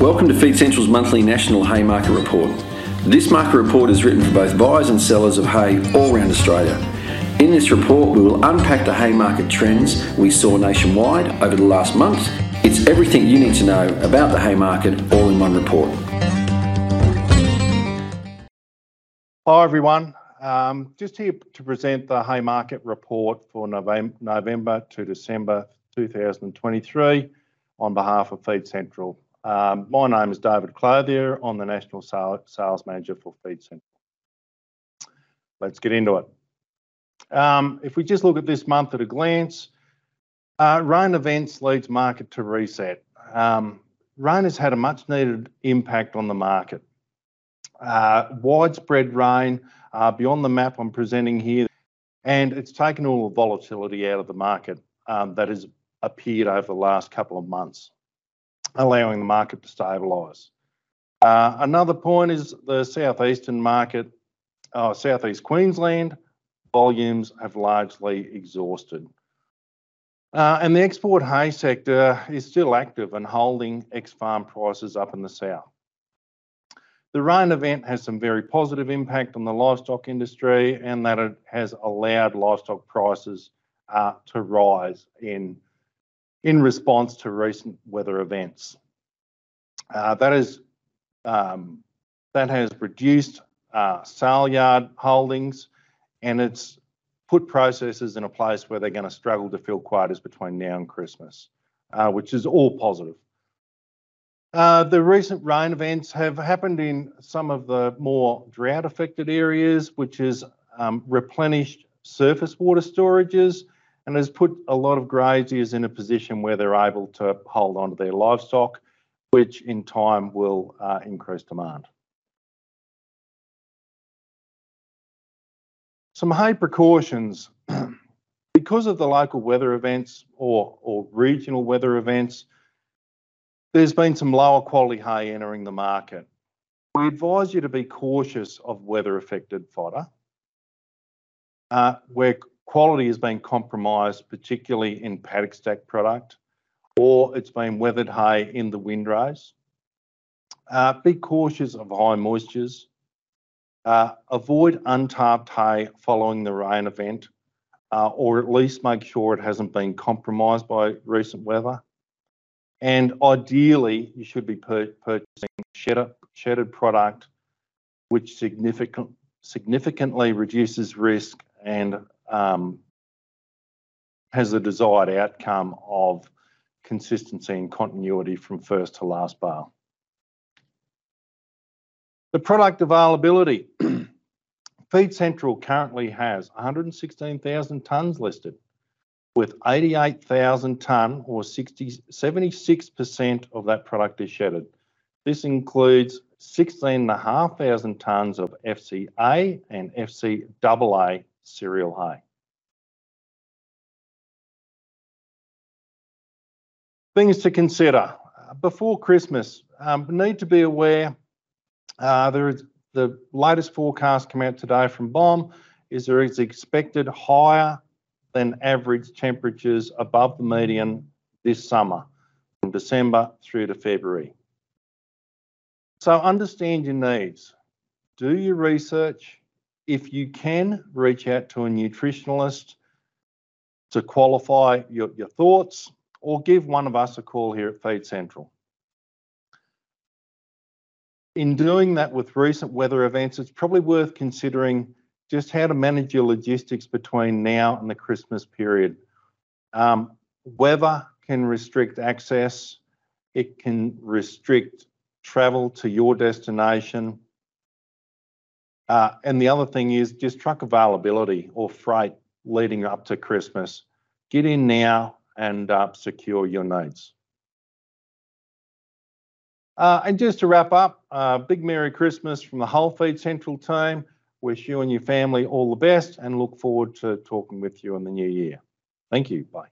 Welcome to Feed Central's monthly national hay market report. This market report is written for both buyers and sellers of hay all around Australia. In this report, we will unpack the hay market trends we saw nationwide over the last month. It's everything you need to know about the hay market all in one report. Hi everyone, um, just here to present the hay market report for November to December 2023 on behalf of Feed Central. Um, my name is David Clothier. I'm the National Sales Manager for Feed Central. Let's get into it. Um, if we just look at this month at a glance, uh, rain events leads market to reset. Um, rain has had a much needed impact on the market. Uh, widespread rain uh, beyond the map I'm presenting here, and it's taken all the volatility out of the market um, that has appeared over the last couple of months allowing the market to stabilise. Uh, another point is the southeastern market, uh, southeast Queensland, volumes have largely exhausted. Uh, and the export hay sector is still active and holding ex-farm prices up in the south. The rain event has some very positive impact on the livestock industry and that it has allowed livestock prices uh, to rise in in response to recent weather events. Uh, that, is, um, that has reduced uh, sale yard holdings and it's put processors in a place where they're going to struggle to fill quotas between now and Christmas, uh, which is all positive. Uh, the recent rain events have happened in some of the more drought affected areas, which has um, replenished surface water storages and has put a lot of graziers in a position where they're able to hold on to their livestock, which in time will uh, increase demand. Some hay precautions. because of the local weather events or, or regional weather events, there's been some lower quality hay entering the market. We advise you to be cautious of weather affected fodder. Uh, where quality has been compromised, particularly in paddock stack product, or it's been weathered hay in the windrows. Uh, be cautious of high moistures. Uh, avoid untarped hay following the rain event, uh, or at least make sure it hasn't been compromised by recent weather. And ideally, you should be pur purchasing shedded, shedded product, which significant, significantly reduces risk and um, has the desired outcome of consistency and continuity from first to last bale. The product availability. Feed Central currently has 116,000 tonnes listed, with 88,000 tonne or 60, 76% of that product is shedded. This includes 16,500 tonnes of FCA and FCAA cereal hay. Things to consider. Before Christmas, um, need to be aware, uh, there is the latest forecast come out today from BOM is there is expected higher than average temperatures above the median this summer from December through to February. So understand your needs. Do your research, if you can, reach out to a nutritionalist to qualify your, your thoughts or give one of us a call here at Feed Central. In doing that with recent weather events, it's probably worth considering just how to manage your logistics between now and the Christmas period. Um, weather can restrict access, it can restrict travel to your destination, uh, and the other thing is just truck availability or freight leading up to Christmas. Get in now and uh, secure your needs. Uh, and just to wrap up, uh, big Merry Christmas from the whole Feed Central team. Wish you and your family all the best and look forward to talking with you in the new year. Thank you. Bye.